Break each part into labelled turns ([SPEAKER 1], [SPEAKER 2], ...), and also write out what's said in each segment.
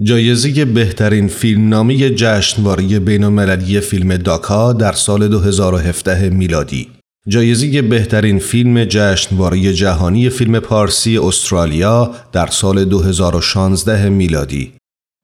[SPEAKER 1] جایزه بهترین فیلمنامه جشنواره بین فیلم داکا در سال 2017 میلادی. جایزه بهترین فیلم جشنواره جهانی فیلم پارسی استرالیا در سال 2016 میلادی.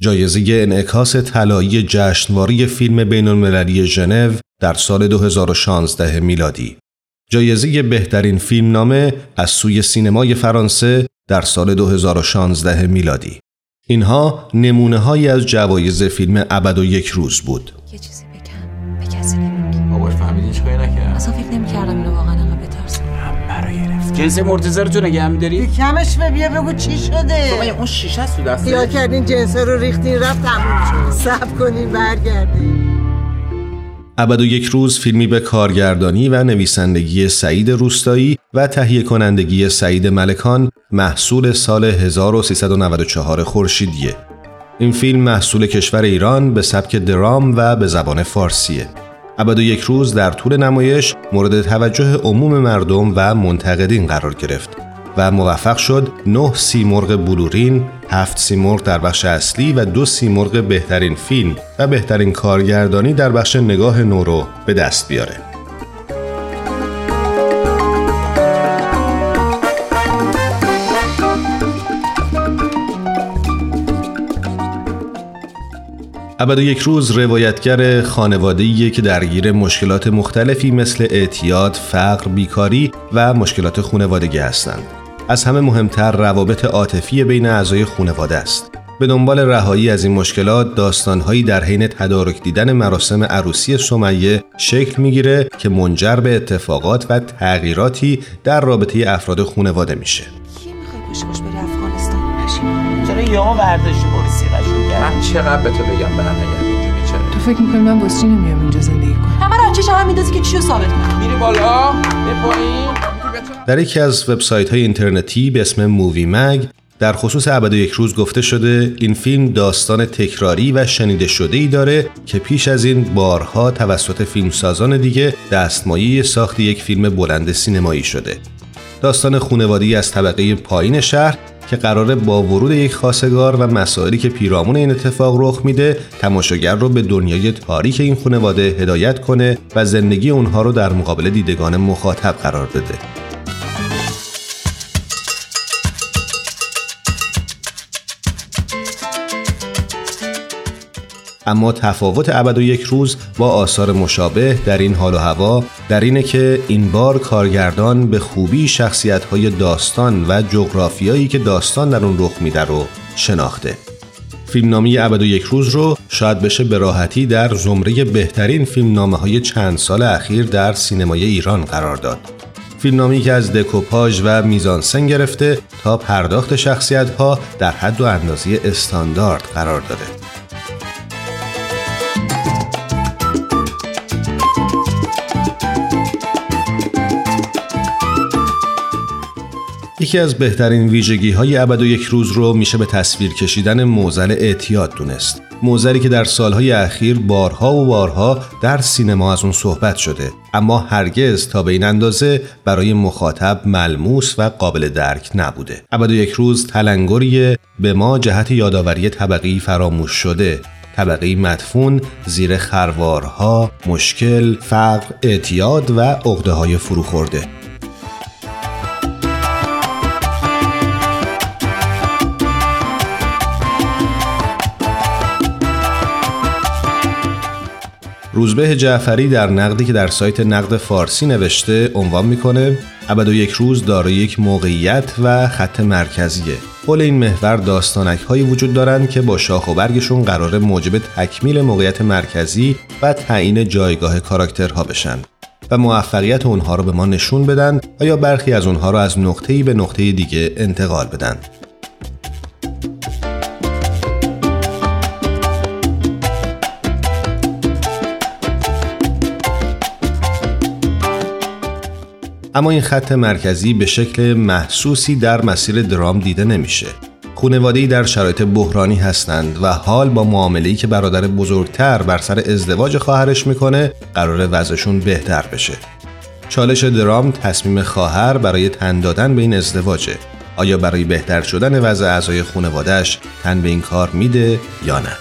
[SPEAKER 1] جایزه انعکاس طلایی جشنواره فیلم بین المللی ژنو در سال 2016 میلادی. جایزه بهترین فیلمنامه از سوی سینمای فرانسه در سال 2016 میلادی. اینها نمونه های از جوایز فیلم ابد و یک روز بود.
[SPEAKER 2] یه چیزی بگم به کسی نمیگی. بابا فهمیدی چه نکرد اصلا فکر نمی‌کردم اینو واقعا انقدر بترسم. همه رو گرفت
[SPEAKER 3] جنس مرتضی رو تو نگه می‌داری؟
[SPEAKER 4] کمش به بیا بگو چی شده.
[SPEAKER 3] بابا اون شیشه است تو دسته
[SPEAKER 4] یا کردین جنس رو ریختین رفت تموم شد. صبر کنین برگردین.
[SPEAKER 1] ابد و یک روز فیلمی به کارگردانی و نویسندگی سعید روستایی و تهیه کنندگی سعید ملکان محصول سال 1394 خورشیدیه. این فیلم محصول کشور ایران به سبک درام و به زبان فارسیه. ابد و یک روز در طول نمایش مورد توجه عموم مردم و منتقدین قرار گرفت و موفق شد نه سیمرغ بلورین، هفت سیمرغ در بخش اصلی و دو سیمرغ بهترین فیلم و بهترین کارگردانی در بخش نگاه نورو به دست بیاره. ابد یک روز روایتگر خانواده‌ای که درگیر مشکلات مختلفی مثل اعتیاد، فقر، بیکاری و مشکلات خانوادگی هستند. از همه مهمتر روابط عاطفی بین اعضای خانواده است. به دنبال رهایی از این مشکلات داستانهایی در حین تدارک دیدن مراسم عروسی سمیه شکل می‌گیره که منجر به اتفاقات و تغییراتی در رابطه افراد خانواده میشه.
[SPEAKER 2] کی بری افغانستان؟
[SPEAKER 3] چرا یهو بری سیغشون کرد؟ من چقدر به تو بگم برم اگر
[SPEAKER 5] تو فکر می‌کنی من واسه چی نمیام اینجا زندگی کنم؟
[SPEAKER 2] همه رو چش هم میندازی که چیو ثابت کنم؟
[SPEAKER 3] میری بالا؟ به پایین
[SPEAKER 1] در یکی از وبسایت های اینترنتی به اسم مووی مگ در خصوص ابد یک روز گفته شده این فیلم داستان تکراری و شنیده شده ای داره که پیش از این بارها توسط فیلمسازان دیگه دستمایه ساخت یک فیلم بلند سینمایی شده. داستان خونوادی از طبقه پایین شهر که قراره با ورود یک خاصگار و مسائلی که پیرامون این اتفاق رخ میده تماشاگر رو به دنیای تاریک این خانواده هدایت کنه و زندگی اونها رو در مقابل دیدگان مخاطب قرار بده. اما تفاوت ابد و یک روز با آثار مشابه در این حال و هوا در اینه که این بار کارگردان به خوبی شخصیت های داستان و جغرافیایی که داستان در اون رخ میده رو شناخته. فیلمنامه ابد و یک روز رو شاید بشه به راحتی در زمره بهترین فیلمنامه های چند سال اخیر در سینمای ایران قرار داد. فیلمنامه‌ای که از دکوپاژ و میزانسن گرفته تا پرداخت شخصیت ها در حد و اندازه استاندارد قرار داده. یکی از بهترین ویژگی های ابد و یک روز رو میشه به تصویر کشیدن موزل اعتیاد دونست. موزری که در سالهای اخیر بارها و بارها در سینما از اون صحبت شده اما هرگز تا به این اندازه برای مخاطب ملموس و قابل درک نبوده. ابد یک روز تلنگری به ما جهت یادآوری طبقی فراموش شده. طبقه مدفون زیر خروارها، مشکل، فقر، اعتیاد و عقده های فروخورده. روزبه جعفری در نقدی که در سایت نقد فارسی نوشته عنوان می‌کنه ابد و یک روز دارای یک موقعیت و خط مرکزیه. حول این محور داستانک هایی وجود دارند که با شاخ و برگشون قرار موجب تکمیل موقعیت مرکزی و تعیین جایگاه کاراکترها بشن و موفقیت اونها رو به ما نشون بدن و یا برخی از اونها رو از نقطه‌ای به نقطه دیگه انتقال بدن. اما این خط مرکزی به شکل محسوسی در مسیر درام دیده نمیشه. خونواده‌ای در شرایط بحرانی هستند و حال با معامله‌ای که برادر بزرگتر بر سر ازدواج خواهرش می‌کنه قرار وضعشون بهتر بشه. چالش درام تصمیم خواهر برای تن دادن به این ازدواجه. آیا برای بهتر شدن وضع اعضای خونوادهش تن به این کار میده یا نه؟